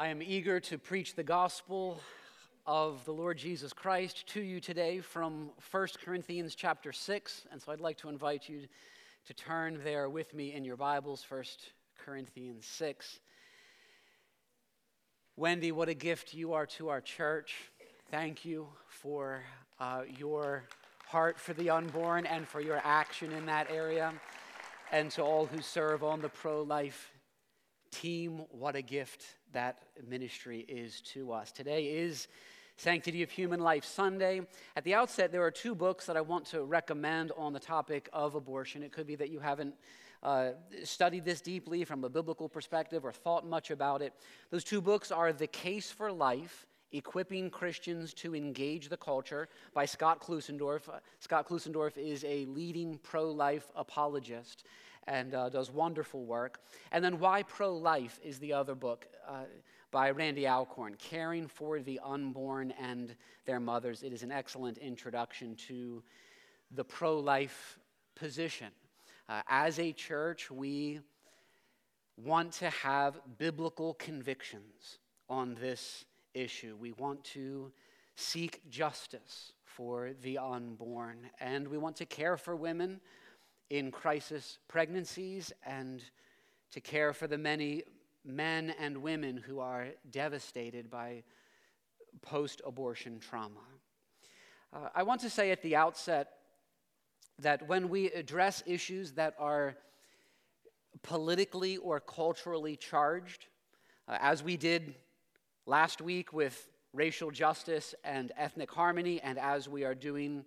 I am eager to preach the gospel of the Lord Jesus Christ to you today from 1 Corinthians chapter 6. And so I'd like to invite you to turn there with me in your Bibles, 1 Corinthians 6. Wendy, what a gift you are to our church. Thank you for uh, your heart for the unborn and for your action in that area. And to all who serve on the pro life team, what a gift that ministry is to us. Today is Sanctity of Human Life Sunday. At the outset, there are two books that I want to recommend on the topic of abortion. It could be that you haven't uh, studied this deeply from a biblical perspective or thought much about it. Those two books are The Case for Life. Equipping Christians to Engage the Culture by Scott Klusendorf. Uh, Scott Klusendorf is a leading pro life apologist and uh, does wonderful work. And then Why Pro Life is the other book uh, by Randy Alcorn, Caring for the Unborn and Their Mothers. It is an excellent introduction to the pro life position. Uh, as a church, we want to have biblical convictions on this issue. We want to seek justice for the unborn, and we want to care for women in crisis pregnancies and to care for the many men and women who are devastated by post abortion trauma. Uh, I want to say at the outset that when we address issues that are politically or culturally charged, uh, as we did last week with racial justice and ethnic harmony, and as we are doing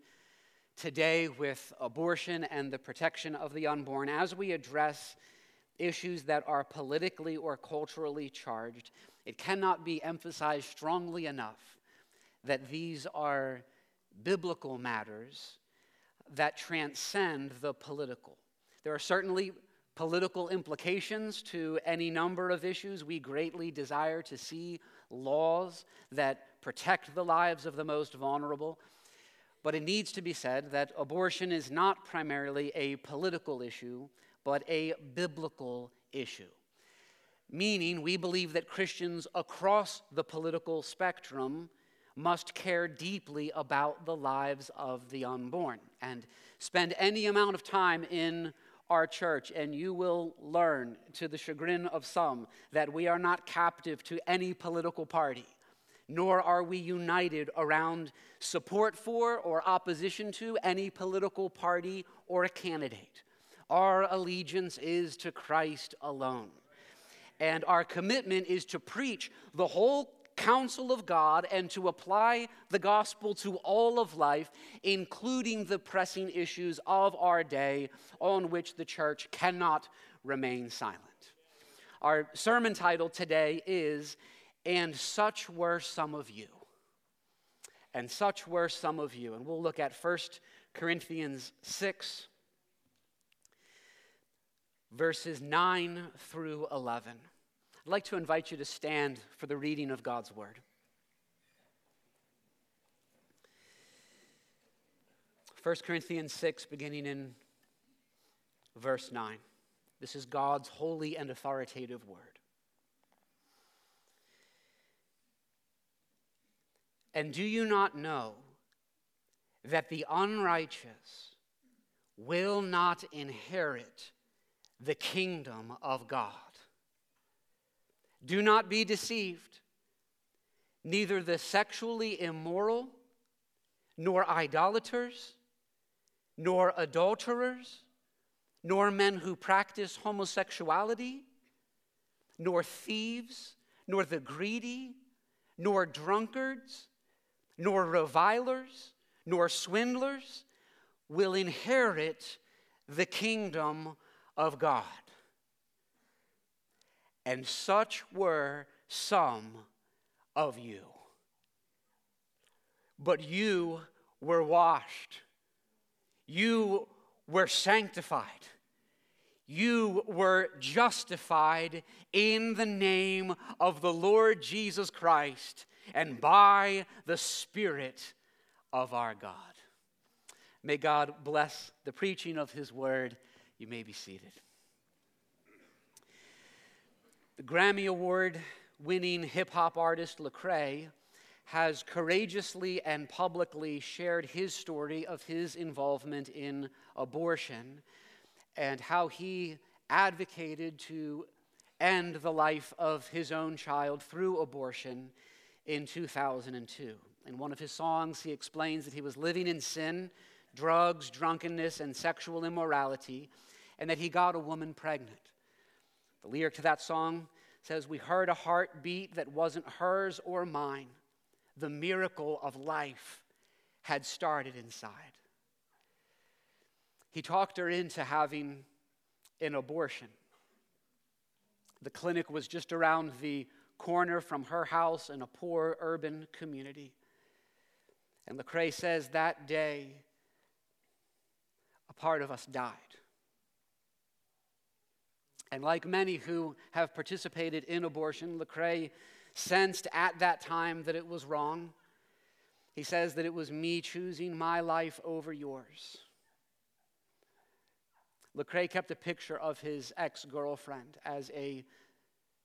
today with abortion and the protection of the unborn, as we address issues that are politically or culturally charged, it cannot be emphasized strongly enough that these are biblical matters that transcend the political. There are certainly political implications to any number of issues. We greatly desire to see laws that protect the lives of the most vulnerable. But it needs to be said that abortion is not primarily a political issue, but a biblical issue. Meaning, we believe that Christians across the political spectrum must care deeply about the lives of the unborn and spend any amount of time in our church, and you will learn, to the chagrin of some, that we are not captive to any political party nor are we united around support for or opposition to any political party or a candidate. Our allegiance is to Christ alone. And our commitment is to preach the whole counsel of God and to apply the gospel to all of life, including the pressing issues of our day on which the church cannot remain silent. Our sermon title today is and such were some of you. And such were some of you. And we'll look at 1 Corinthians 6, verses 9 through 11. I'd like to invite you to stand for the reading of God's word. 1 Corinthians 6, beginning in verse 9. This is God's holy and authoritative word. And do you not know that the unrighteous will not inherit the kingdom of God? Do not be deceived. Neither the sexually immoral, nor idolaters, nor adulterers, nor men who practice homosexuality, nor thieves, nor the greedy, nor drunkards nor revilers, nor swindlers will inherit the kingdom of God. And such were some of you. But you were washed, you were sanctified. You were justified in the name of the Lord Jesus Christ and by the Spirit of our God. May God bless the preaching of His word. You may be seated. The Grammy Award winning hip hop artist Lecrae has courageously and publicly shared his story of his involvement in abortion and how he advocated to end the life of his own child through abortion in 2002. In one of his songs, he explains that he was living in sin, drugs, drunkenness, and sexual immorality, and that he got a woman pregnant. The lyric to that song says, We heard a heartbeat that wasn't hers or mine. The miracle of life had started inside. He talked her into having an abortion. The clinic was just around the corner from her house in a poor urban community. And Lecrae says that day, a part of us died. And like many who have participated in abortion, Lecrae sensed at that time that it was wrong. He says that it was me choosing my life over yours. Lecrae kept a picture of his ex girlfriend as a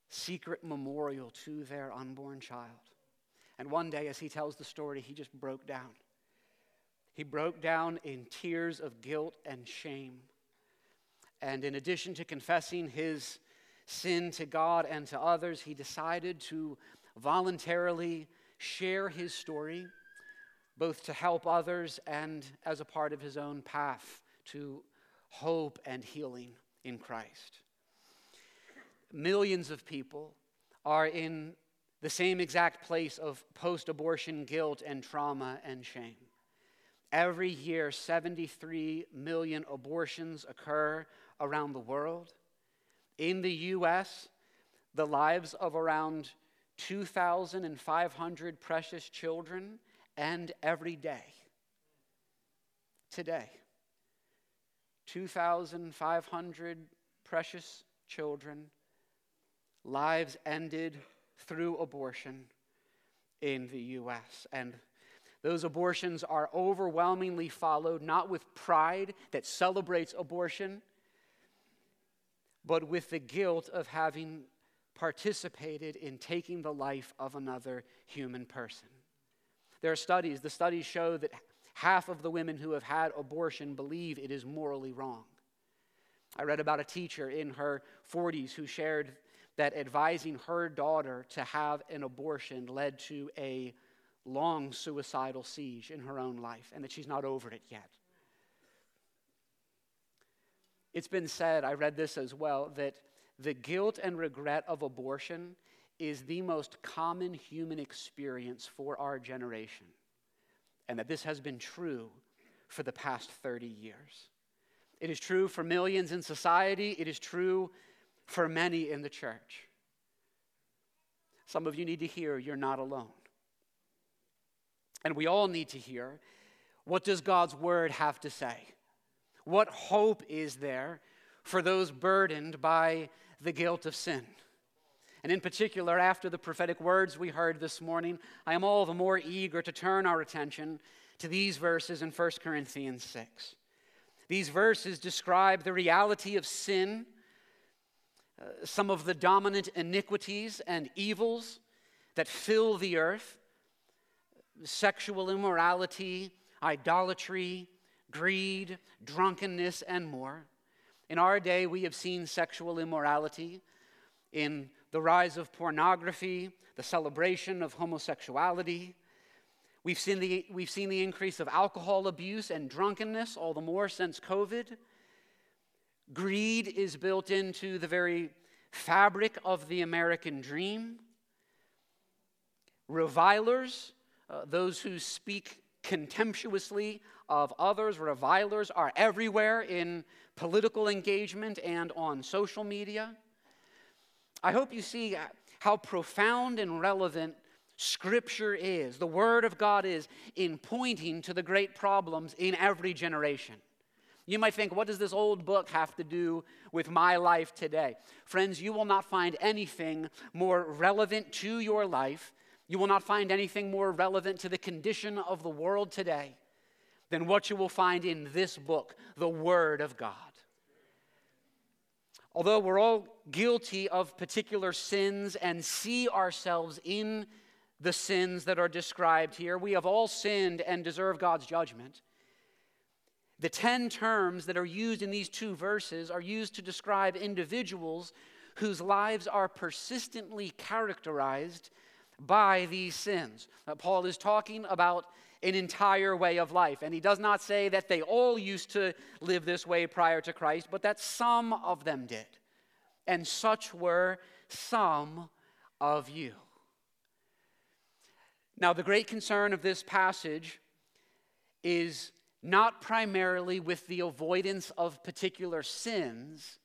secret memorial to their unborn child. And one day, as he tells the story, he just broke down. He broke down in tears of guilt and shame. And in addition to confessing his sin to God and to others, he decided to voluntarily share his story, both to help others and as a part of his own path to hope and healing in Christ. Millions of people are in the same exact place of post abortion guilt and trauma and shame. Every year, 73 million abortions occur around the world. In the U.S., the lives of around 2,500 precious children end every day. Today. 2,500 precious children, lives ended through abortion in the U.S. And those abortions are overwhelmingly followed not with pride that celebrates abortion, but with the guilt of having participated in taking the life of another human person. There are studies, the studies show that half of the women who have had abortion believe it is morally wrong. I read about a teacher in her 40s who shared that advising her daughter to have an abortion led to a long suicidal siege in her own life and that she's not over it yet. It's been said, I read this as well, that the guilt and regret of abortion is the most common human experience for our generation, and that this has been true for the past 30 years. It is true for millions in society, it is true for many in the church. Some of you need to hear you're not alone. And we all need to hear what does God's word have to say? What hope is there for those burdened by the guilt of sin? And in particular, after the prophetic words we heard this morning, I am all the more eager to turn our attention to these verses in 1 Corinthians 6. These verses describe the reality of sin, Uh, some of the dominant iniquities and evils that fill the earth sexual immorality, idolatry, greed, drunkenness, and more. In our day, we have seen sexual immorality in the rise of pornography, the celebration of homosexuality. We've seen, the, we've seen the increase of alcohol abuse and drunkenness, all the more since COVID. Greed is built into the very fabric of the American dream. Revilers, uh, those who speak contemptuously of others, revilers, are everywhere in political engagement and on social media. I hope you see how profound and relevant Scripture is, the Word of God is, in pointing to the great problems in every generation. You might think, what does this old book have to do with my life today? Friends, you will not find anything more relevant to your life you will not find anything more relevant to the condition of the world today than what you will find in this book, the Word of God. Although we're all guilty of particular sins and see ourselves in the sins that are described here, we have all sinned and deserve God's judgment. The 10 terms that are used in these two verses are used to describe individuals whose lives are persistently characterized by these sins. Uh, Paul is talking about an entire way of life, and he does not say that they all used to live this way prior to Christ, but that some of them did. And such were some of you. Now, the great concern of this passage is not primarily with the avoidance of particular sins,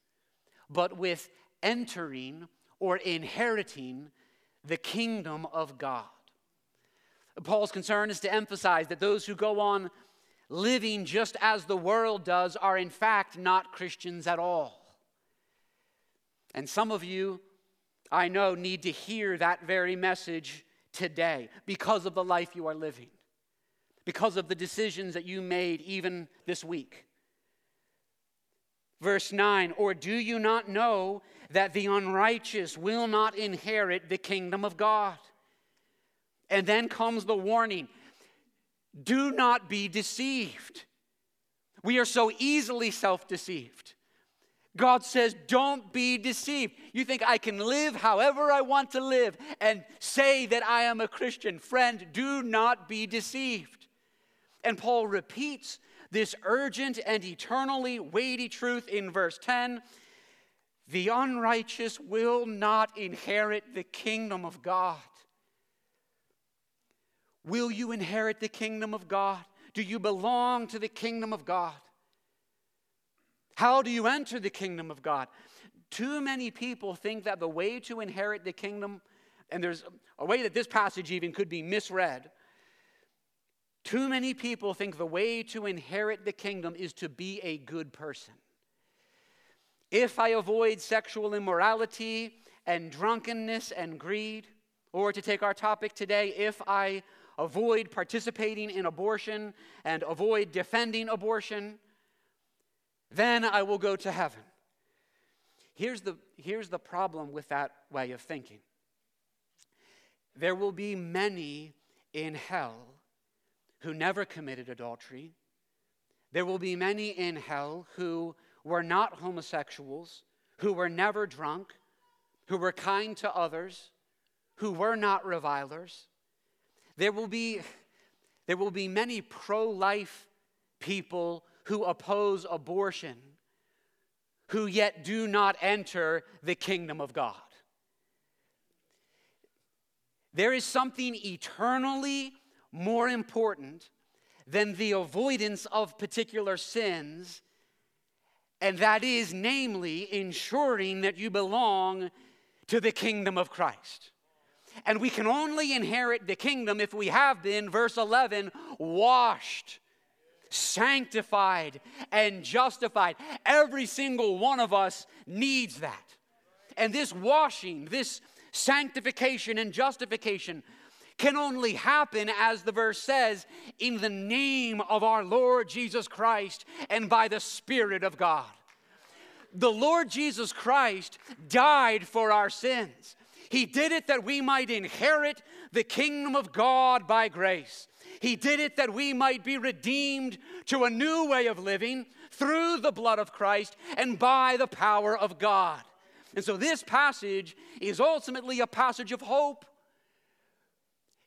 but with entering or inheriting the kingdom of God. Paul's concern is to emphasize that those who go on living just as the world does are, in fact, not Christians at all. And some of you, I know, need to hear that very message today because of the life you are living because of the decisions that you made even this week. Verse 9, or do you not know that the unrighteous will not inherit the kingdom of God? And then comes the warning do not be deceived. We are so easily self deceived. God says, Don't be deceived. You think I can live however I want to live and say that I am a Christian. Friend, do not be deceived. And Paul repeats this urgent and eternally weighty truth in verse 10 the unrighteous will not inherit the kingdom of God. Will you inherit the kingdom of God? Do you belong to the kingdom of God? How do you enter the kingdom of God? Too many people think that the way to inherit the kingdom, and there's a way that this passage even could be misread, too many people think the way to inherit the kingdom is to be a good person. If I avoid sexual immorality and drunkenness and greed, or to take our topic today, if I avoid participating in abortion and avoid defending abortion, then I will go to heaven. Here's the, here's the problem with that way of thinking there will be many in hell who never committed adultery. There will be many in hell who were not homosexuals, who were never drunk, who were kind to others, who were not revilers. There will be, there will be many pro life people who oppose abortion, who yet do not enter the kingdom of God. There is something eternally more important than the avoidance of particular sins, and that is, namely, ensuring that you belong to the kingdom of Christ. And we can only inherit the kingdom if we have been, verse 11, washed, sanctified, and justified. Every single one of us needs that. And this washing, this sanctification and justification can only happen, as the verse says, in the name of our Lord Jesus Christ and by the Spirit of God. The Lord Jesus Christ died for our sins. He did it that we might inherit the kingdom of God by grace. He did it that we might be redeemed to a new way of living through the blood of Christ and by the power of God. And so this passage is ultimately a passage of hope.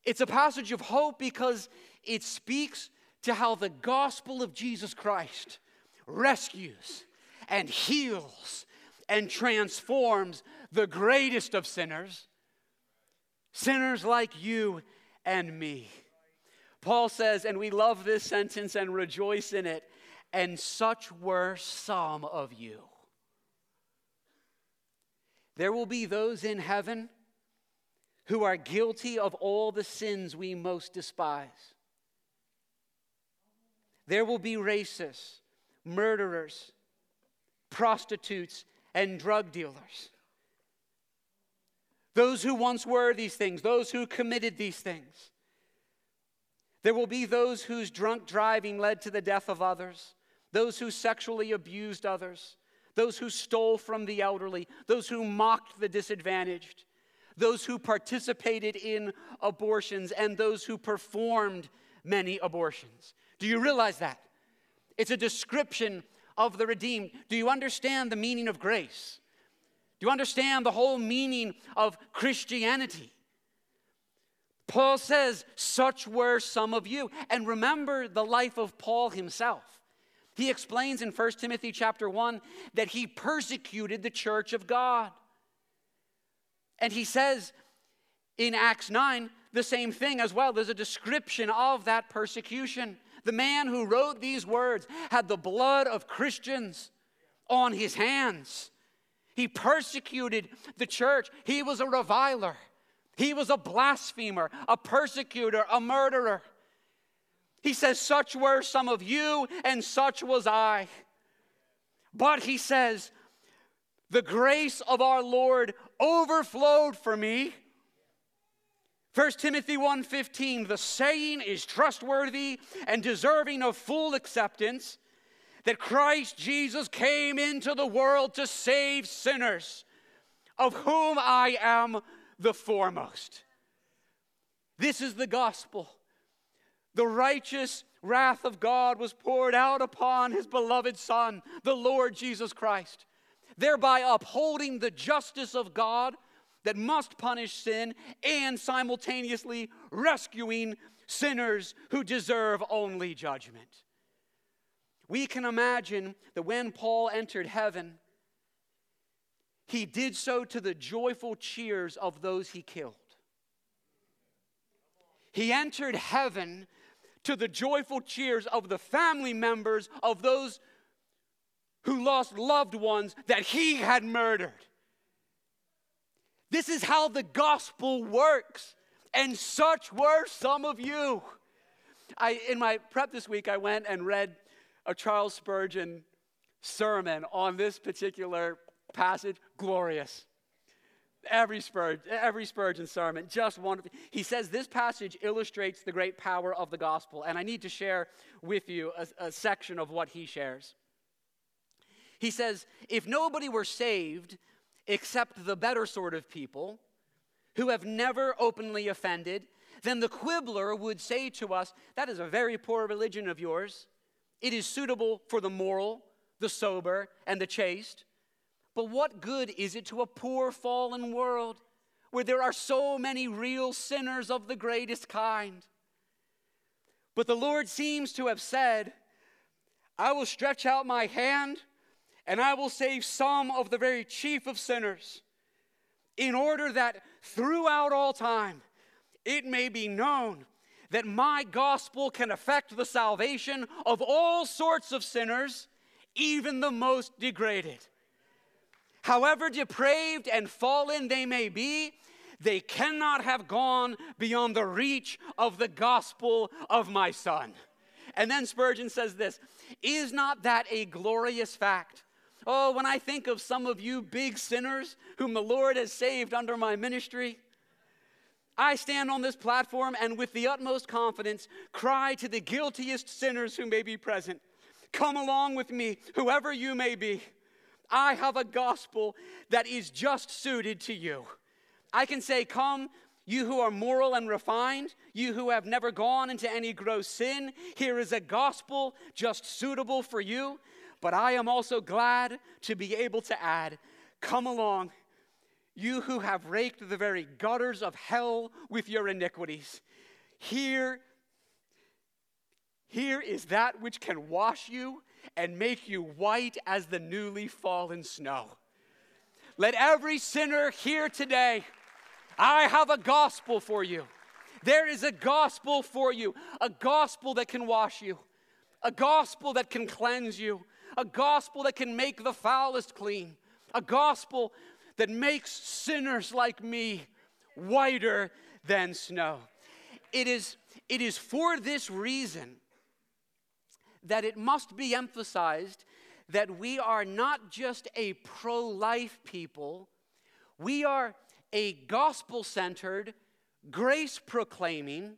It's a passage of hope because it speaks to how the gospel of Jesus Christ rescues and heals and transforms the greatest of sinners, sinners like you and me. Paul says, and we love this sentence and rejoice in it, and such were some of you. There will be those in heaven who are guilty of all the sins we most despise. There will be racists, murderers, prostitutes, and drug dealers. Those who once were these things, those who committed these things. There will be those whose drunk driving led to the death of others, those who sexually abused others, those who stole from the elderly, those who mocked the disadvantaged, those who participated in abortions, and those who performed many abortions. Do you realize that? It's a description of the redeemed. Do you understand the meaning of grace? Do you understand the whole meaning of Christianity? Paul says, Such were some of you. And remember the life of Paul himself. He explains in 1 Timothy chapter 1 that he persecuted the church of God. And he says in Acts 9 the same thing as well. There's a description of that persecution. The man who wrote these words had the blood of Christians on his hands. He persecuted the church, he was a reviler. He was a blasphemer, a persecutor, a murderer. He says, Such were some of you, and such was I. But he says, The grace of our Lord overflowed for me. 1 Timothy 1:15 The saying is trustworthy and deserving of full acceptance that Christ Jesus came into the world to save sinners of whom I am the foremost. This is the gospel. The righteous wrath of God was poured out upon his beloved Son, the Lord Jesus Christ, thereby upholding the justice of God that must punish sin and simultaneously rescuing sinners who deserve only judgment. We can imagine that when Paul entered heaven, he did so to the joyful cheers of those he killed. He entered heaven to the joyful cheers of the family members of those who lost loved ones that he had murdered. This is how the gospel works, and such were some of you. I, in my prep this week, I went and read a Charles Spurgeon sermon on this particular passage, glorious. Every Spurgeon, every Spurgeon sermon, just wonderful. He says this passage illustrates the great power of the gospel, and I need to share with you a, a section of what he shares. He says, if nobody were saved except the better sort of people who have never openly offended, then the quibbler would say to us, That is a very poor religion of yours. It is suitable for the moral, the sober, and the chaste. But what good is it to a poor fallen world where there are so many real sinners of the greatest kind? But the Lord seems to have said, I will stretch out my hand and I will save some of the very chief of sinners, in order that throughout all time it may be known that my gospel can affect the salvation of all sorts of sinners, even the most degraded. However depraved and fallen they may be, they cannot have gone beyond the reach of the gospel of my Son. And then Spurgeon says this Is not that a glorious fact? Oh, when I think of some of you big sinners whom the Lord has saved under my ministry, I stand on this platform and with the utmost confidence cry to the guiltiest sinners who may be present Come along with me, whoever you may be. I have a gospel that is just suited to you. I can say, Come, you who are moral and refined, you who have never gone into any gross sin, here is a gospel just suitable for you. But I am also glad to be able to add, Come along, you who have raked the very gutters of hell with your iniquities. Here, here is that which can wash you and make you white as the newly fallen snow. Let every sinner hear today, I have a gospel for you. There is a gospel for you, a gospel that can wash you, a gospel that can cleanse you, a gospel that can make the foulest clean, a gospel that makes sinners like me whiter than snow. It is, it is for this reason that it must be emphasized that we are not just a pro life people, we are a gospel centered, grace proclaiming,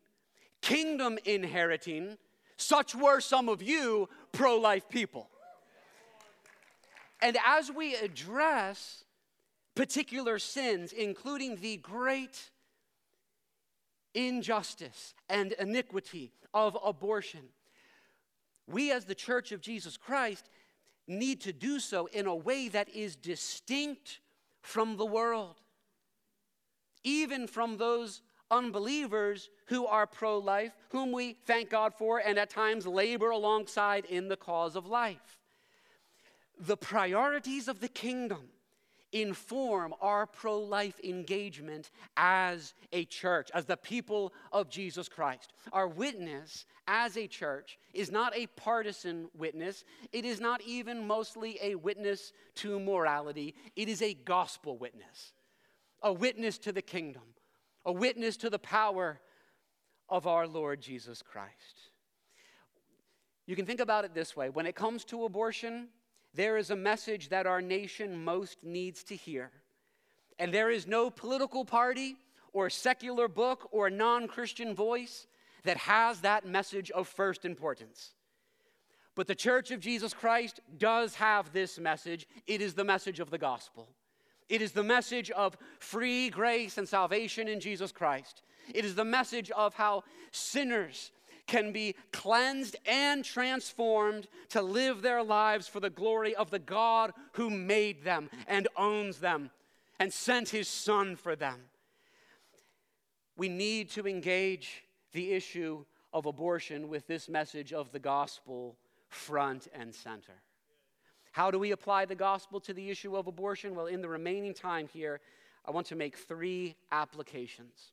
kingdom inheriting, such were some of you pro life people. And as we address particular sins, including the great injustice and iniquity of abortion, we as the Church of Jesus Christ need to do so in a way that is distinct from the world, even from those unbelievers who are pro life, whom we thank God for and at times labor alongside in the cause of life. The priorities of the kingdom inform our pro life engagement as a church, as the people of Jesus Christ. Our witness as a church is not a partisan witness, it is not even mostly a witness to morality, it is a gospel witness, a witness to the kingdom, a witness to the power of our Lord Jesus Christ. You can think about it this way when it comes to abortion, there is a message that our nation most needs to hear. And there is no political party or secular book or non Christian voice that has that message of first importance. But the Church of Jesus Christ does have this message. It is the message of the gospel. It is the message of free grace and salvation in Jesus Christ. It is the message of how sinners can be cleansed and transformed to live their lives for the glory of the God who made them and owns them and sent his Son for them. We need to engage the issue of abortion with this message of the gospel front and center. How do we apply the gospel to the issue of abortion? Well, in the remaining time here, I want to make three applications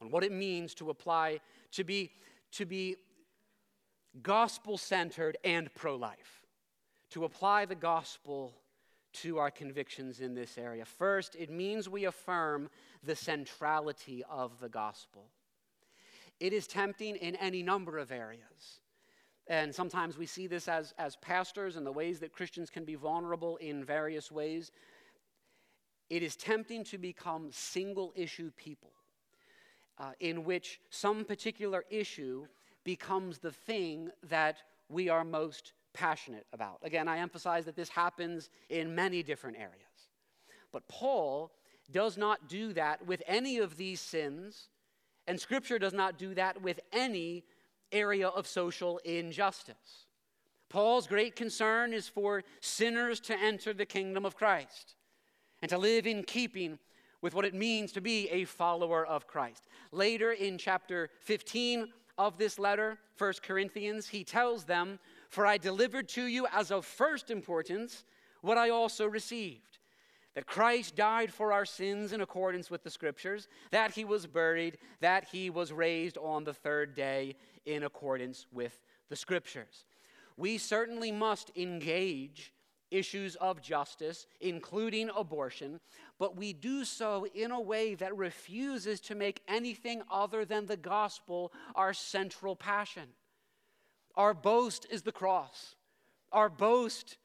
on what it means to apply, to be, to be gospel centered and pro life, to apply the gospel to our convictions in this area. First, it means we affirm the centrality of the gospel. It is tempting in any number of areas. And sometimes we see this as, as pastors and the ways that Christians can be vulnerable in various ways. It is tempting to become single issue people uh, in which some particular issue becomes the thing that we are most passionate about. Again, I emphasize that this happens in many different areas. But Paul does not do that with any of these sins, and Scripture does not do that with any area of social injustice. Paul's great concern is for sinners to enter the kingdom of Christ and to live in keeping with what it means to be a follower of Christ. Later in chapter 15 of this letter, 1 Corinthians, he tells them, For I delivered to you as of first importance what I also received that Christ died for our sins in accordance with the scriptures, that he was buried, that he was raised on the third day in accordance with the scriptures. We certainly must engage issues of justice, including abortion, but we do so in a way that refuses to make anything other than the gospel our central passion. Our boast is the cross. Our boast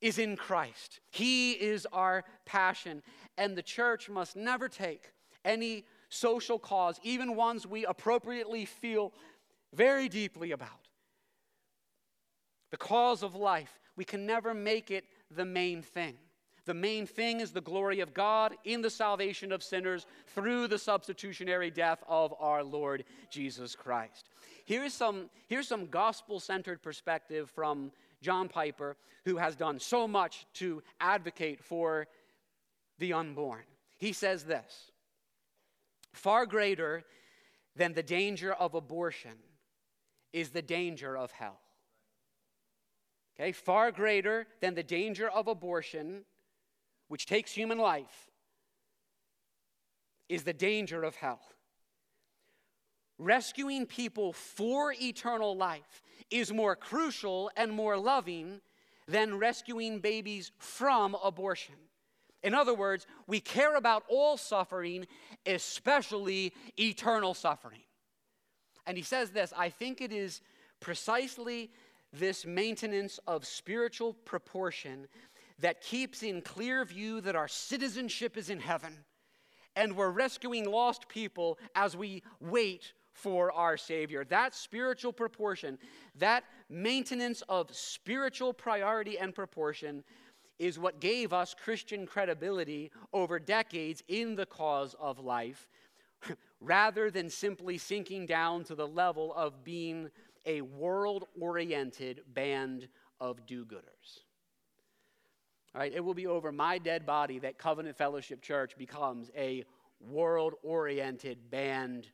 is in Christ. He is our passion. And the church must never take any social cause, even ones we appropriately feel very deeply about. The cause of life we can never make it the main thing. The main thing is the glory of God in the salvation of sinners through the substitutionary death of our Lord Jesus Christ. Here's some, here's some gospel centered perspective from John Piper, who has done so much to advocate for the unborn. He says this Far greater than the danger of abortion is the danger of hell. Okay, far greater than the danger of abortion, which takes human life, is the danger of hell. Rescuing people for eternal life is more crucial and more loving than rescuing babies from abortion. In other words, we care about all suffering, especially eternal suffering. And he says this I think it is precisely this maintenance of spiritual proportion that keeps in clear view that our citizenship is in heaven and we're rescuing lost people as we wait for our Savior. That spiritual proportion, that maintenance of spiritual priority and proportion, is what gave us Christian credibility over decades in the cause of life, rather than simply sinking down to the level of being a world oriented band of do gooders. All right, it will be over my dead body that Covenant Fellowship Church becomes a world oriented band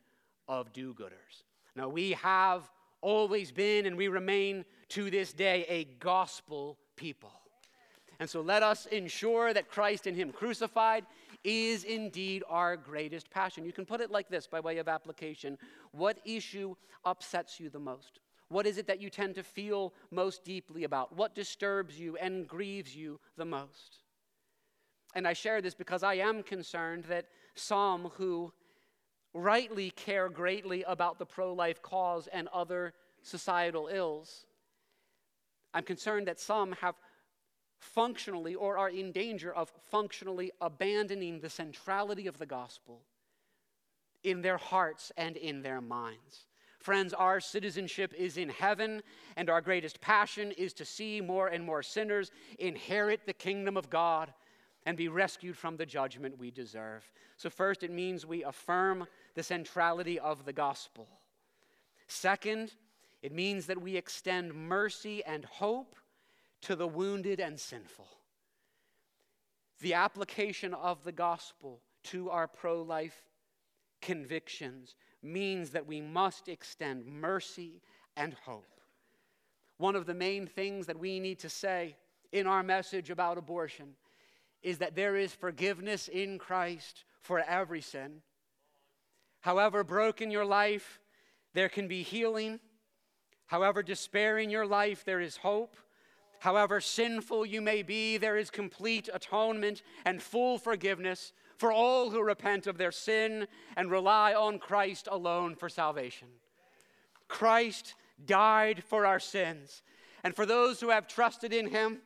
of do gooders. Now, we have always been and we remain to this day a gospel people. And so let us ensure that Christ and Him crucified is indeed our greatest passion. You can put it like this by way of application What issue upsets you the most? What is it that you tend to feel most deeply about? What disturbs you and grieves you the most? And I share this because I am concerned that some who rightly care greatly about the pro life cause and other societal ills, I'm concerned that some have functionally or are in danger of functionally abandoning the centrality of the gospel in their hearts and in their minds. Friends, our citizenship is in heaven, and our greatest passion is to see more and more sinners inherit the kingdom of God and be rescued from the judgment we deserve. So, first, it means we affirm the centrality of the gospel. Second, it means that we extend mercy and hope to the wounded and sinful. The application of the gospel to our pro life convictions means that we must extend mercy and hope. One of the main things that we need to say in our message about abortion is that there is forgiveness in Christ for every sin. However broken your life, there can be healing. However despairing your life, there is hope. However sinful you may be, there is complete atonement and full forgiveness for all who repent of their sin and rely on Christ alone for salvation. Christ died for our sins, and for those who have trusted in him,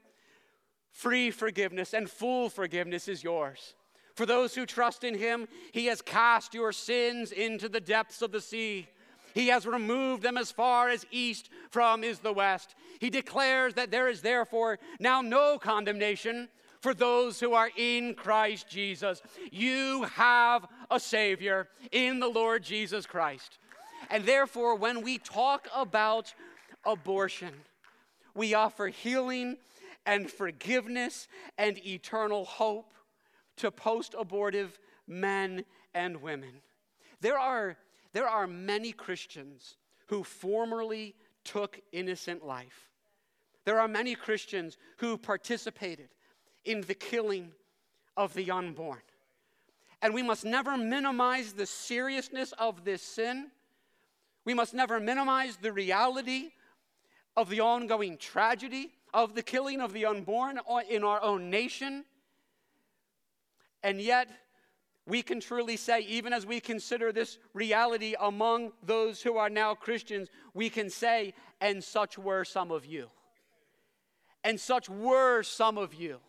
free forgiveness and full forgiveness is yours. For those who trust in him, he has cast your sins into the depths of the sea. He has removed them as far as east from is the west. He declares that there is therefore now no condemnation for those who are in Christ Jesus. You have a Savior in the Lord Jesus Christ. And therefore, when we talk about abortion, we offer healing and forgiveness and eternal hope to post abortive men and women. There are there are many Christians who formerly took innocent life. There are many Christians who participated in the killing of the unborn. And we must never minimize the seriousness of this sin. We must never minimize the reality of the ongoing tragedy of the killing of the unborn in our own nation. And yet, we can truly say, even as we consider this reality among those who are now Christians, we can say, and such were some of you. And such were some of you.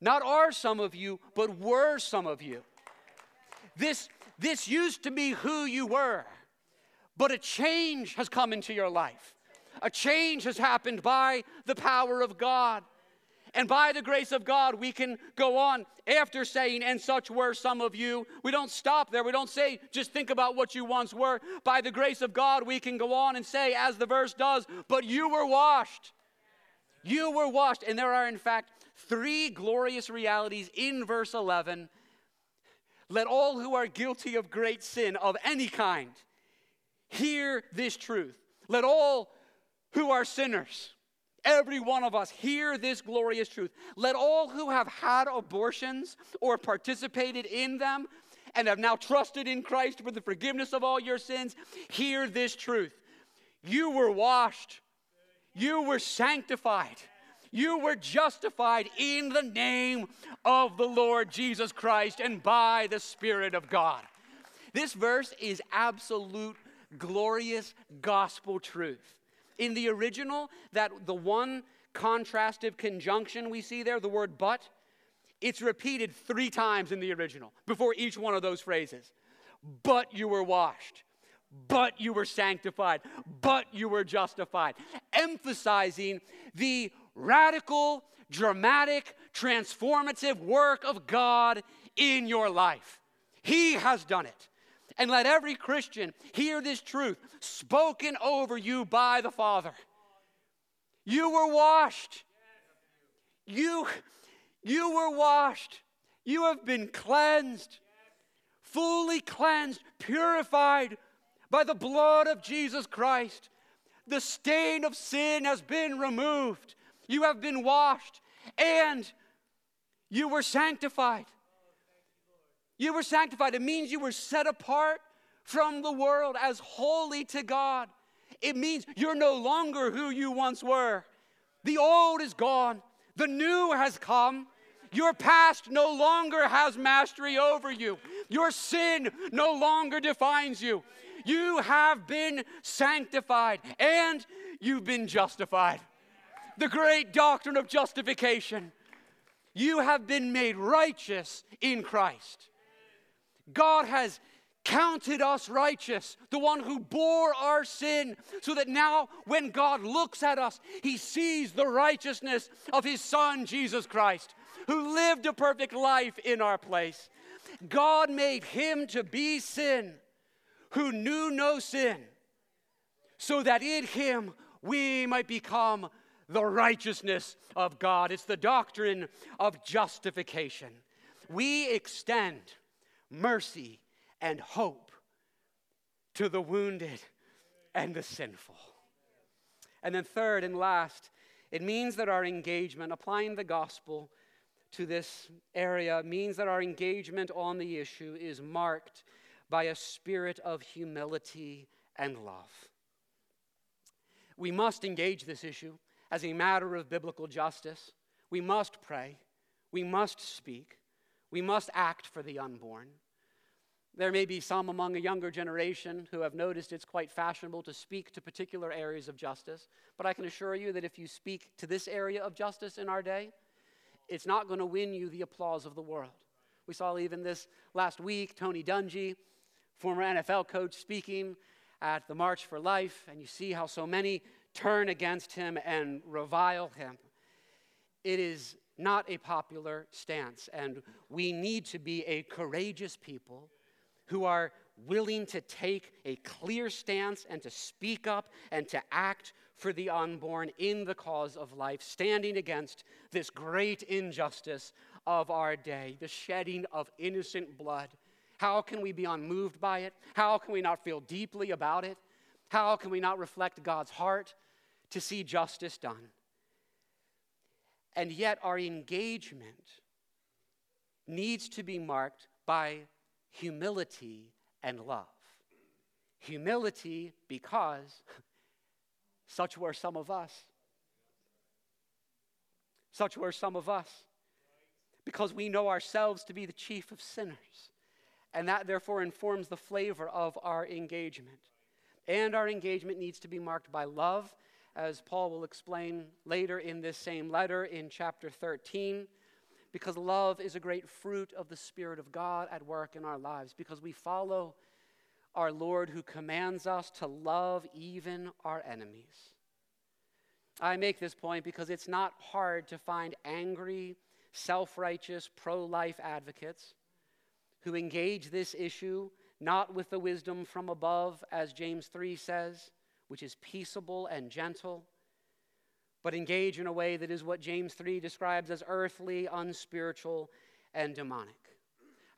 Not are some of you, but were some of you. This, this used to be who you were, but a change has come into your life. A change has happened by the power of God. And by the grace of God, we can go on after saying, and such were some of you. We don't stop there. We don't say, just think about what you once were. By the grace of God, we can go on and say, as the verse does, but you were washed. You were washed. And there are, in fact, three glorious realities in verse 11. Let all who are guilty of great sin of any kind hear this truth. Let all who are sinners every one of us hear this glorious truth. Let all who have had abortions or participated in them and have now trusted in Christ for the forgiveness of all your sins hear this truth. You were washed, you were sanctified. You were justified in the name of the Lord Jesus Christ and by the Spirit of God. This verse is absolute, glorious gospel truth. In the original, that the one contrastive conjunction we see there, the word but, it's repeated three times in the original before each one of those phrases. but you were washed, but you were sanctified, but you were justified, emphasizing the radical, dramatic, transformative work of God in your life. He has done it. And let every Christian hear this truth spoken over you by the Father. You were washed. You, you were washed. You have been cleansed, fully cleansed, purified by the blood of Jesus Christ. The stain of sin has been removed. You have been washed and you were sanctified. You were sanctified. It means you were set apart from the world as holy to God. It means you're no longer who you once were. The old is gone, the new has come. Your past no longer has mastery over you. Your sin no longer defines you. You have been sanctified and you've been justified. The great doctrine of justification. You have been made righteous in Christ. God has counted us righteous, the one who bore our sin, so that now when God looks at us, he sees the righteousness of his Son, Jesus Christ, who lived a perfect life in our place. God made him to be sin, who knew no sin, so that in him we might become the righteousness of God. It's the doctrine of justification. We extend mercy, and hope to the wounded and the sinful. And then, third and last, it means that our engagement, applying the gospel to this area, means that our engagement on the issue is marked by a spirit of humility and love. We must engage this issue as a matter of biblical justice. We must pray. We must speak. We must act for the unborn. There may be some among a younger generation who have noticed it's quite fashionable to speak to particular areas of justice, but I can assure you that if you speak to this area of justice in our day, it's not going to win you the applause of the world. We saw even this last week Tony Dungy, former NFL coach, speaking at the March for Life, and you see how so many turn against him and revile him. It is not a popular stance, and we need to be a courageous people who are willing to take a clear stance and to speak up and to act for the unborn in the cause of life, standing against this great injustice of our day, the shedding of innocent blood. How can we be unmoved by it? How can we not feel deeply about it? How can we not reflect God's heart to see justice done? And yet, our engagement needs to be marked by humility and love. Humility because such were some of us. Such were some of us. Because we know ourselves to be the chief of sinners. And that therefore informs the flavor of our engagement. And our engagement needs to be marked by love, as Paul will explain later in this same letter in chapter 13 because love is a great fruit of the Spirit of God at work in our lives, because we follow our Lord who commands us to love even our enemies. I make this point because it's not hard to find angry, self righteous, pro life advocates who engage this issue not with the wisdom from above, as James 3 says, which is peaceable and gentle but engage in a way that is what James 3 describes as earthly, unspiritual, and demonic.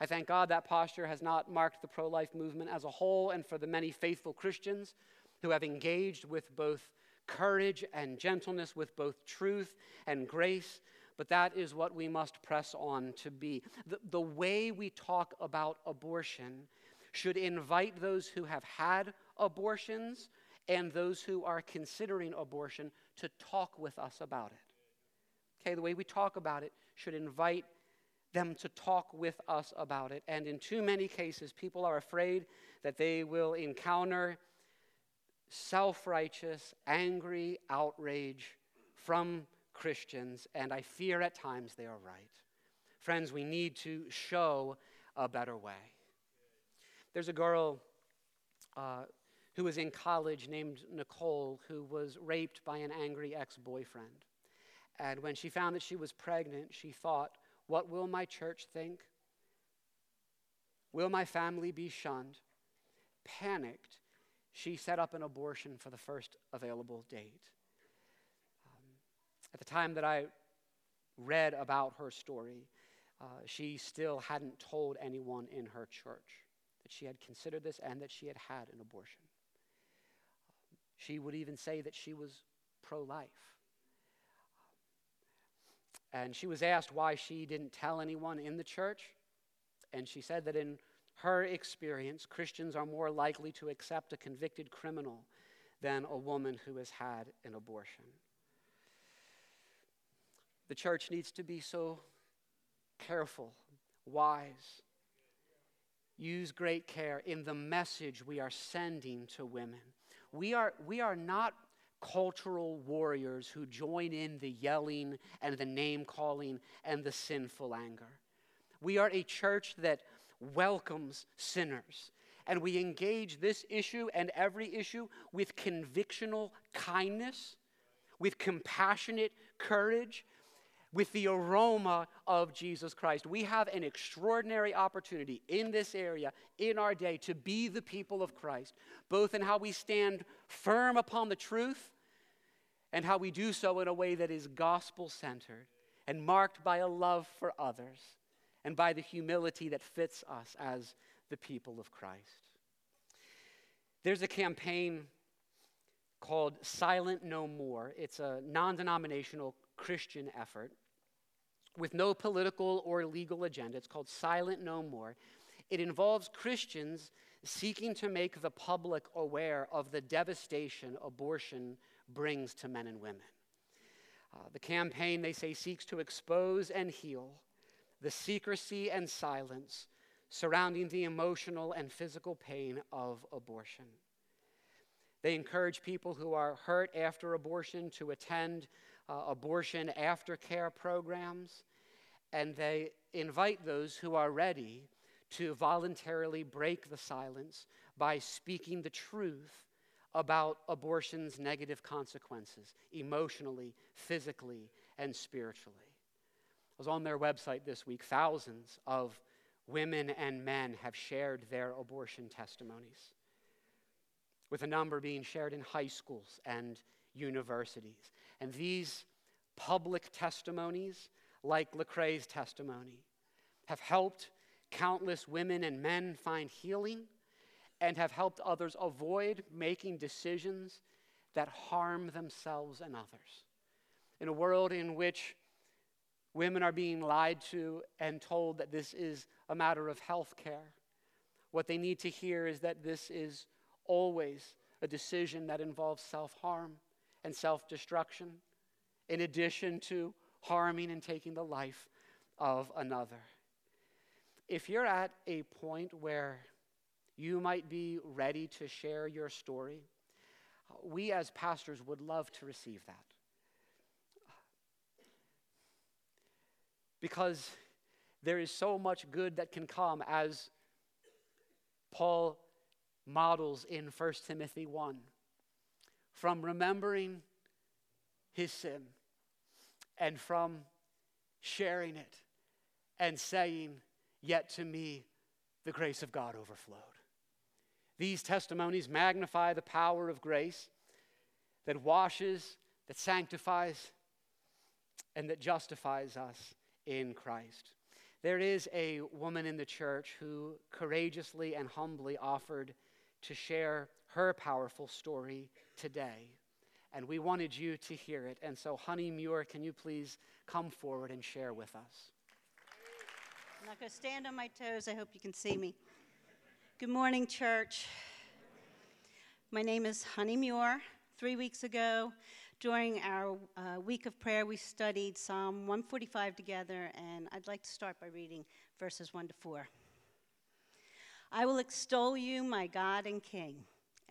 I thank God that posture has not marked the pro life movement as a whole, and for the many faithful Christians who have engaged with both courage and gentleness, with both truth and grace. But that is what we must press on to be. The, the way we talk about abortion should invite those who have had abortions and those who are considering abortion to talk with us about it. Okay, the way we talk about it should invite them to talk with us about it. And in too many cases, people are afraid that they will encounter self righteous, angry outrage from Christians, and I fear at times they are right. Friends, we need to show a better way. There's a girl uh, who was in college named Nicole who was raped by an angry ex boyfriend. And when she found that she was pregnant, she thought, What will my church think? Will my family be shunned? Panicked, she set up an abortion for the first available date. Um, at the time that I read about her story, uh, she still hadn't told anyone in her church that she had considered this and that she had had an abortion. She would even say that she was pro life. And she was asked why she didn't tell anyone in the church. And she said that in her experience, Christians are more likely to accept a convicted criminal than a woman who has had an abortion. The church needs to be so careful, wise, use great care in the message we are sending to women. We are, we are not cultural warriors who join in the yelling and the name calling and the sinful anger. We are a church that welcomes sinners. And we engage this issue and every issue with convictional kindness, with compassionate courage, with the aroma of Jesus Christ. We have an extraordinary opportunity in this area, in our day, to be the people of Christ, both in how we stand firm upon the truth and how we do so in a way that is gospel centered and marked by a love for others and by the humility that fits us as the people of Christ. There's a campaign called Silent No More. It's a non denominational Christian effort with no political or legal agenda. It's called Silent No More. It involves Christians seeking to make the public aware of the devastation abortion brings to men and women. Uh, the campaign, they say, seeks to expose and heal the secrecy and silence surrounding the emotional and physical pain of abortion. They encourage people who are hurt after abortion to attend uh, abortion aftercare programs, and they invite those who are ready to voluntarily break the silence by speaking the truth about abortion's negative consequences, emotionally, physically, and spiritually. I was on their website this week. Thousands of women and men have shared their abortion testimonies, with a number being shared in high schools and universities. And these public testimonies, like Lecrae's testimony, have helped countless women and men find healing and have helped others avoid making decisions that harm themselves and others. In a world in which Women are being lied to and told that this is a matter of health care. What they need to hear is that this is always a decision that involves self harm and self destruction, in addition to harming and taking the life of another. If you're at a point where you might be ready to share your story, we as pastors would love to receive that. because there is so much good that can come as Paul models in 1 Timothy 1 from remembering his sin and from sharing it and saying, Yet to me the grace of God overflowed. These testimonies magnify the power of grace that washes, that sanctifies, and that justifies us in Christ. There is a woman in the church who courageously and humbly offered to share her powerful story today. And we wanted you to hear it. And so, Honey Muir, can you please come forward and share with us? I'm not going to stand on my toes. I hope you can see me. Good morning, church. My name is Honey Muir. Three weeks ago, during our uh, week of prayer, we studied Psalm 145 together, and I'd like to start by reading verses 1 to 4. I will extol you, my God and King,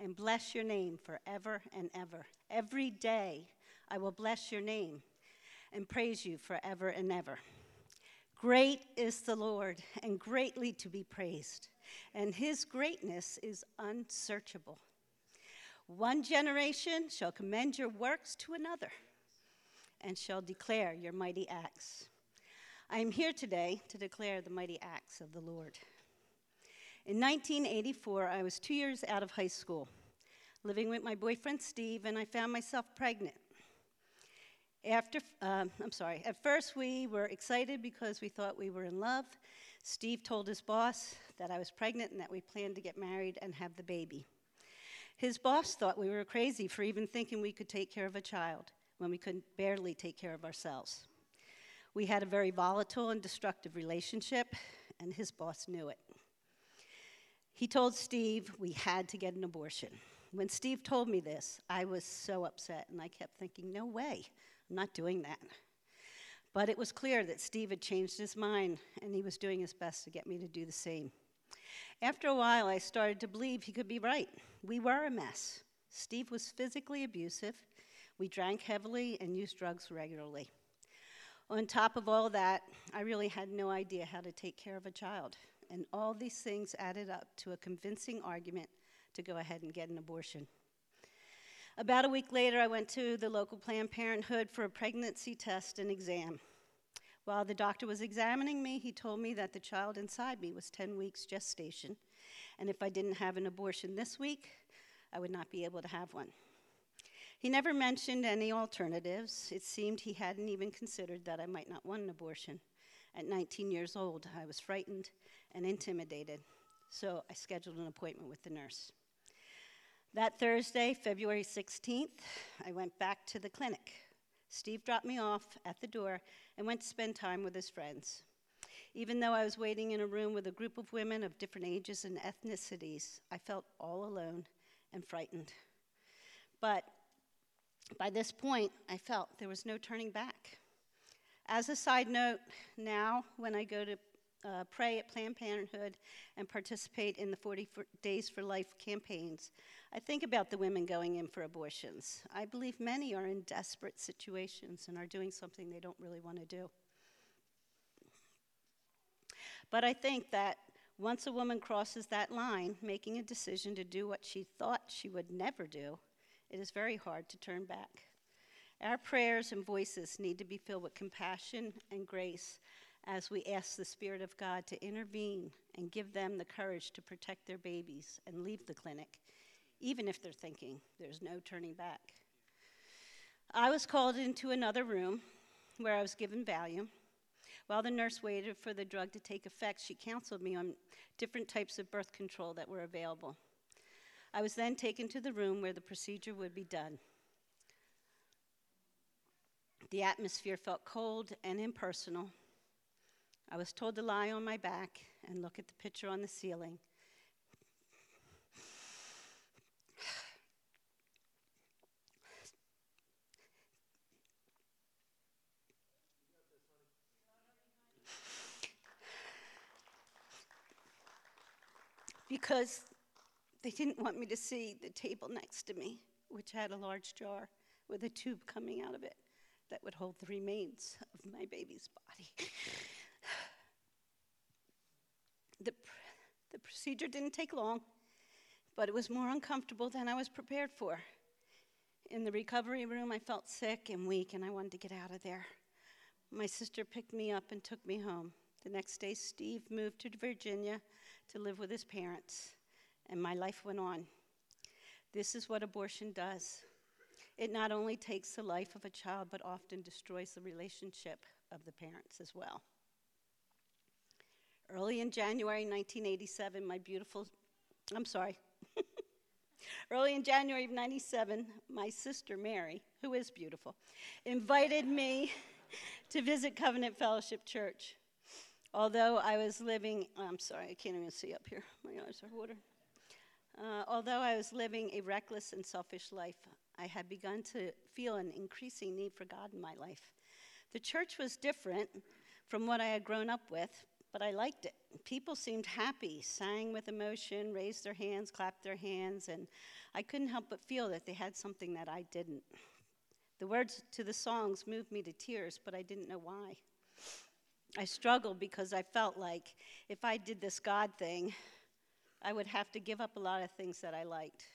and bless your name forever and ever. Every day I will bless your name and praise you forever and ever. Great is the Lord, and greatly to be praised. and his greatness is unsearchable. One generation shall commend your works to another and shall declare your mighty acts. I am here today to declare the mighty acts of the Lord. In 1984, I was two years out of high school, living with my boyfriend Steve, and I found myself pregnant. After, um, I'm sorry, at first we were excited because we thought we were in love. Steve told his boss that I was pregnant and that we planned to get married and have the baby. His boss thought we were crazy for even thinking we could take care of a child when we could barely take care of ourselves. We had a very volatile and destructive relationship, and his boss knew it. He told Steve we had to get an abortion. When Steve told me this, I was so upset, and I kept thinking, no way. I'm not doing that. But it was clear that Steve had changed his mind, and he was doing his best to get me to do the same. After a while, I started to believe he could be right. We were a mess. Steve was physically abusive. We drank heavily and used drugs regularly. On top of all that, I really had no idea how to take care of a child. And all these things added up to a convincing argument to go ahead and get an abortion. About a week later, I went to the local Planned Parenthood for a pregnancy test and exam. While the doctor was examining me, he told me that the child inside me was 10 weeks gestation, and if I didn't have an abortion this week, I would not be able to have one. He never mentioned any alternatives. It seemed he hadn't even considered that I might not want an abortion. At 19 years old, I was frightened and intimidated, so I scheduled an appointment with the nurse. That Thursday, February 16th, I went back to the clinic. Steve dropped me off at the door and went to spend time with his friends. Even though I was waiting in a room with a group of women of different ages and ethnicities, I felt all alone and frightened. But by this point, I felt there was no turning back. As a side note, now when I go to uh, pray at Planned Parenthood and participate in the 40 Days for Life campaigns, I think about the women going in for abortions. I believe many are in desperate situations and are doing something they don't really want to do. But I think that once a woman crosses that line, making a decision to do what she thought she would never do, it is very hard to turn back. Our prayers and voices need to be filled with compassion and grace as we ask the Spirit of God to intervene and give them the courage to protect their babies and leave the clinic, even if they're thinking there's no turning back. I was called into another room where I was given Valium. While the nurse waited for the drug to take effect, she counseled me on different types of birth control that were available. I was then taken to the room where the procedure would be done. The atmosphere felt cold and impersonal, I was told to lie on my back and look at the picture on the ceiling. because they didn't want me to see the table next to me, which had a large jar with a tube coming out of it that would hold the remains of my baby's body. The, the procedure didn't take long, but it was more uncomfortable than I was prepared for. In the recovery room, I felt sick and weak, and I wanted to get out of there. My sister picked me up and took me home. The next day, Steve moved to Virginia to live with his parents, and my life went on. This is what abortion does it not only takes the life of a child, but often destroys the relationship of the parents as well. Early in January 1987, my beautiful, I'm sorry. Early in January of 97, my sister Mary, who is beautiful, invited me to visit Covenant Fellowship Church. Although I was living, I'm sorry, I can't even see up here. My eyes are watering. Uh, although I was living a reckless and selfish life, I had begun to feel an increasing need for God in my life. The church was different from what I had grown up with, but I liked it. People seemed happy, sang with emotion, raised their hands, clapped their hands, and I couldn't help but feel that they had something that I didn't. The words to the songs moved me to tears, but I didn't know why. I struggled because I felt like if I did this God thing, I would have to give up a lot of things that I liked.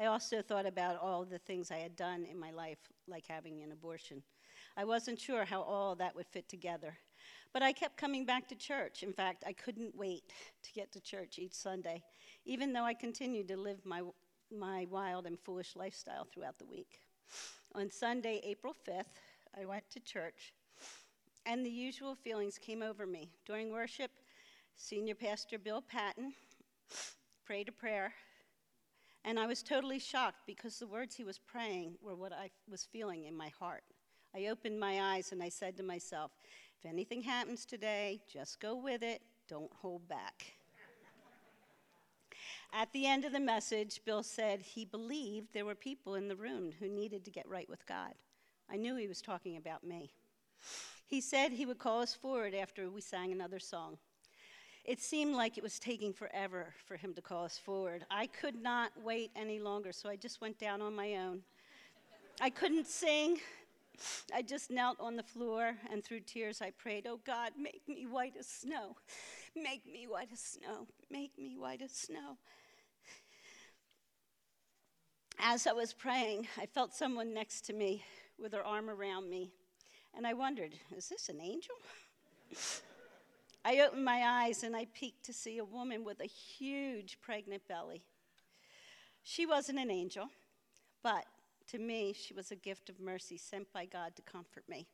I also thought about all the things I had done in my life, like having an abortion. I wasn't sure how all that would fit together. But I kept coming back to church. In fact, I couldn't wait to get to church each Sunday, even though I continued to live my, my wild and foolish lifestyle throughout the week. On Sunday, April 5th, I went to church, and the usual feelings came over me. During worship, Senior Pastor Bill Patton prayed a prayer, and I was totally shocked because the words he was praying were what I was feeling in my heart. I opened my eyes and I said to myself, if anything happens today, just go with it, don't hold back. At the end of the message, Bill said he believed there were people in the room who needed to get right with God. I knew he was talking about me. He said he would call us forward after we sang another song. It seemed like it was taking forever for him to call us forward. I could not wait any longer, so I just went down on my own. I couldn't sing. I just knelt on the floor and through tears I prayed, Oh God, make me white as snow. Make me white as snow. Make me white as snow as I was praying, I felt someone next to me with her arm around me, and I wondered, is this an angel? I opened my eyes and I peeked to see a woman with a huge pregnant belly. She wasn't an angel, but to me, she was a gift of mercy sent by God to comfort me.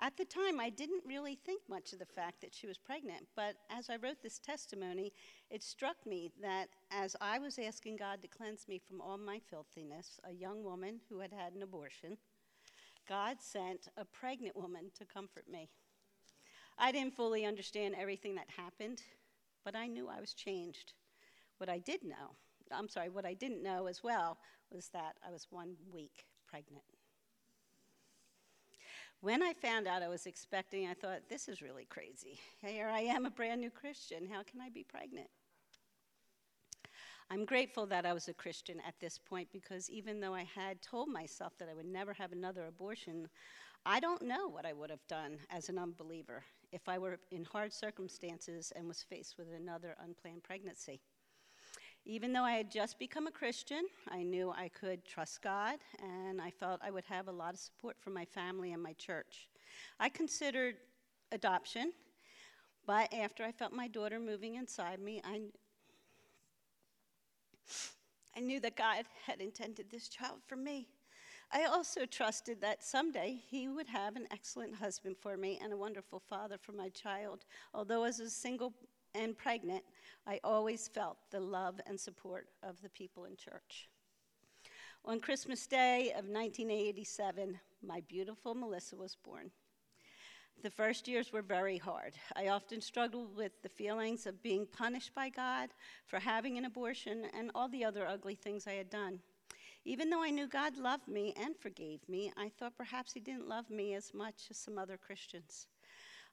At the time, I didn't really think much of the fact that she was pregnant, but as I wrote this testimony, it struck me that as I was asking God to cleanse me from all my filthiness, a young woman who had had an abortion, God sent a pregnant woman to comfort me. I didn't fully understand everything that happened, but I knew I was changed. What I did know, I'm sorry, what I didn't know as well was that I was one week pregnant. When I found out I was expecting, I thought, this is really crazy. Here I am, a brand new Christian. How can I be pregnant? I'm grateful that I was a Christian at this point because even though I had told myself that I would never have another abortion, I don't know what I would have done as an unbeliever if I were in hard circumstances and was faced with another unplanned pregnancy. Even though I had just become a Christian, I knew I could trust God, and I felt I would have a lot of support from my family and my church. I considered adoption, but after I felt my daughter moving inside me, I, I knew that God had intended this child for me. I also trusted that someday he would have an excellent husband for me and a wonderful father for my child. Although, as a single and pregnant, I always felt the love and support of the people in church. On Christmas Day of 1987, my beautiful Melissa was born. The first years were very hard. I often struggled with the feelings of being punished by God for having an abortion and all the other ugly things I had done. Even though I knew God loved me and forgave me, I thought perhaps He didn't love me as much as some other Christians.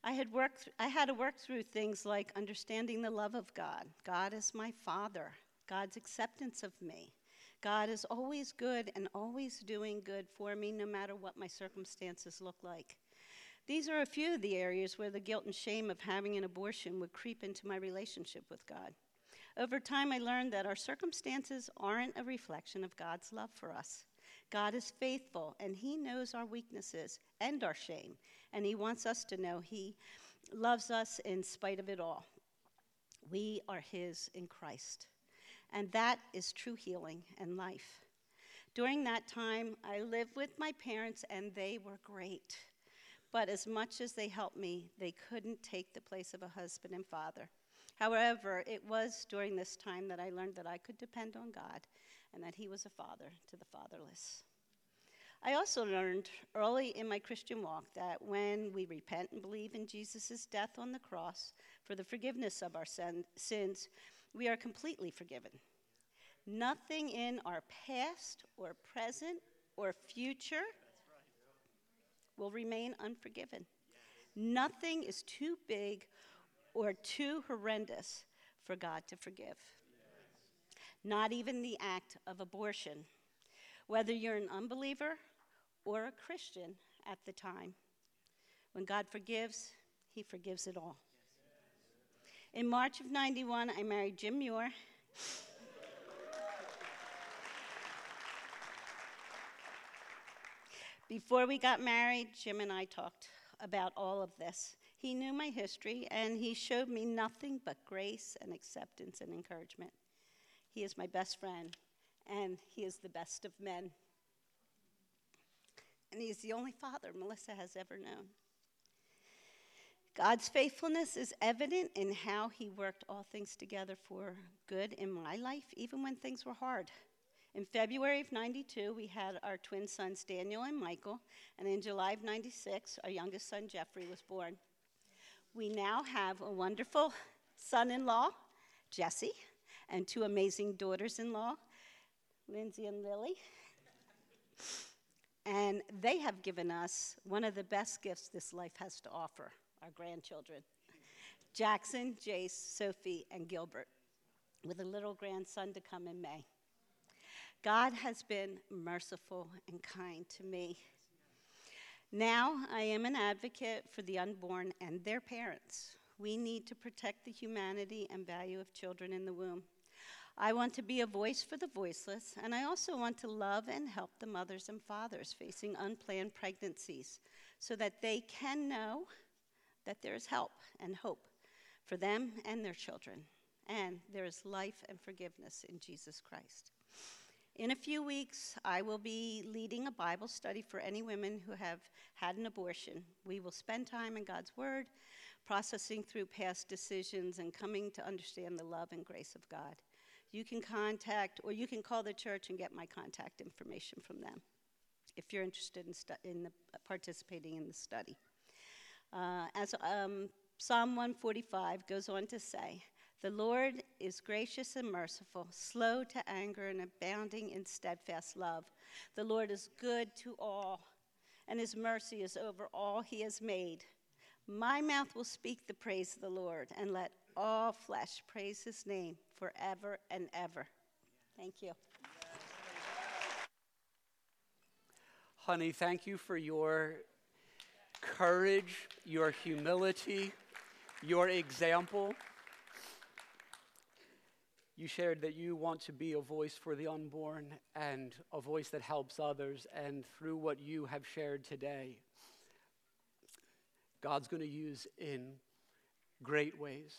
I had, worked, I had to work through things like understanding the love of God. God is my Father, God's acceptance of me. God is always good and always doing good for me, no matter what my circumstances look like. These are a few of the areas where the guilt and shame of having an abortion would creep into my relationship with God. Over time, I learned that our circumstances aren't a reflection of God's love for us. God is faithful, and He knows our weaknesses and our shame, and He wants us to know He loves us in spite of it all. We are His in Christ, and that is true healing and life. During that time, I lived with my parents, and they were great. But as much as they helped me, they couldn't take the place of a husband and father. However, it was during this time that I learned that I could depend on God and that He was a father to the fatherless. I also learned early in my Christian walk that when we repent and believe in Jesus' death on the cross for the forgiveness of our sin, sins, we are completely forgiven. Nothing in our past or present or future will remain unforgiven. Nothing is too big or too horrendous for God to forgive. Not even the act of abortion. Whether you're an unbeliever or a Christian at the time. When God forgives, He forgives it all. In March of 91, I married Jim Muir. Before we got married, Jim and I talked about all of this. He knew my history, and he showed me nothing but grace and acceptance and encouragement. He is my best friend, and he is the best of men. And he is the only father Melissa has ever known. God's faithfulness is evident in how he worked all things together for good in my life, even when things were hard. In February of 92, we had our twin sons, Daniel and Michael, and in July of 96, our youngest son, Jeffrey, was born. We now have a wonderful son in law, Jesse, and two amazing daughters in law, Lindsay and Lily. And they have given us one of the best gifts this life has to offer our grandchildren Jackson, Jace, Sophie, and Gilbert, with a little grandson to come in May. God has been merciful and kind to me. Now I am an advocate for the unborn and their parents. We need to protect the humanity and value of children in the womb. I want to be a voice for the voiceless, and I also want to love and help the mothers and fathers facing unplanned pregnancies so that they can know that there is help and hope for them and their children, and there is life and forgiveness in Jesus Christ. In a few weeks, I will be leading a Bible study for any women who have had an abortion. We will spend time in God's Word, processing through past decisions and coming to understand the love and grace of God. You can contact, or you can call the church and get my contact information from them if you're interested in, stu- in the, participating in the study. Uh, as um, Psalm 145 goes on to say, the Lord is gracious and merciful, slow to anger, and abounding in steadfast love. The Lord is good to all, and his mercy is over all he has made. My mouth will speak the praise of the Lord, and let all flesh praise his name forever and ever. Thank you. Honey, thank you for your courage, your humility, your example. You shared that you want to be a voice for the unborn and a voice that helps others. And through what you have shared today, God's going to use in great ways.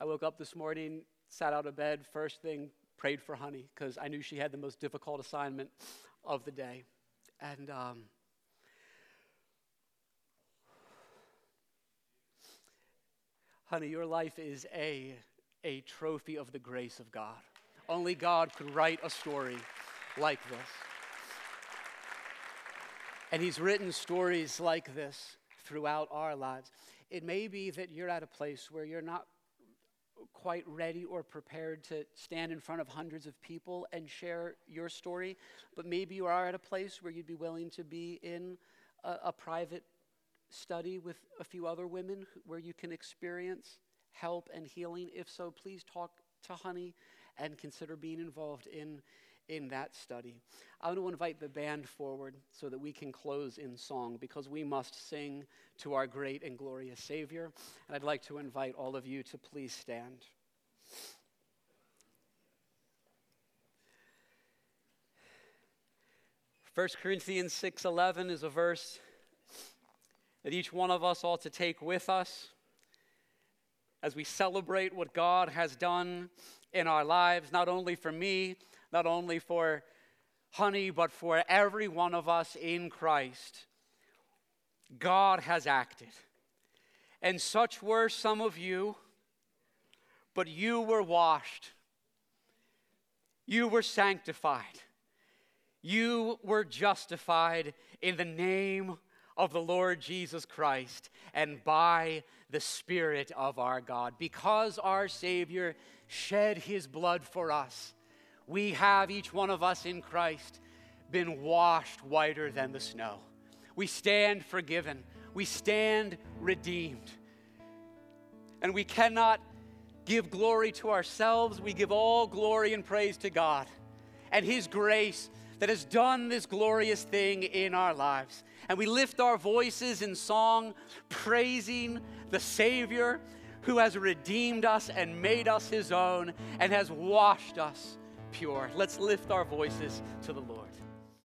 I woke up this morning, sat out of bed, first thing, prayed for Honey because I knew she had the most difficult assignment of the day. And um, honey, your life is a a trophy of the grace of God. Only God could write a story like this. And He's written stories like this throughout our lives. It may be that you're at a place where you're not quite ready or prepared to stand in front of hundreds of people and share your story, but maybe you are at a place where you'd be willing to be in a, a private study with a few other women where you can experience help and healing? If so, please talk to Honey and consider being involved in, in that study. I want to invite the band forward so that we can close in song because we must sing to our great and glorious Savior. And I'd like to invite all of you to please stand. First Corinthians 6:11 is a verse that each one of us ought to take with us as we celebrate what God has done in our lives, not only for me, not only for honey, but for every one of us in Christ. God has acted. And such were some of you, but you were washed. You were sanctified. You were justified in the name of the Lord Jesus Christ and by the Spirit of our God. Because our Savior shed his blood for us, we have, each one of us in Christ, been washed whiter than the snow. We stand forgiven, we stand redeemed. And we cannot give glory to ourselves, we give all glory and praise to God and His grace that has done this glorious thing in our lives. And we lift our voices in song, praising the Savior who has redeemed us and made us his own and has washed us pure. Let's lift our voices to the Lord.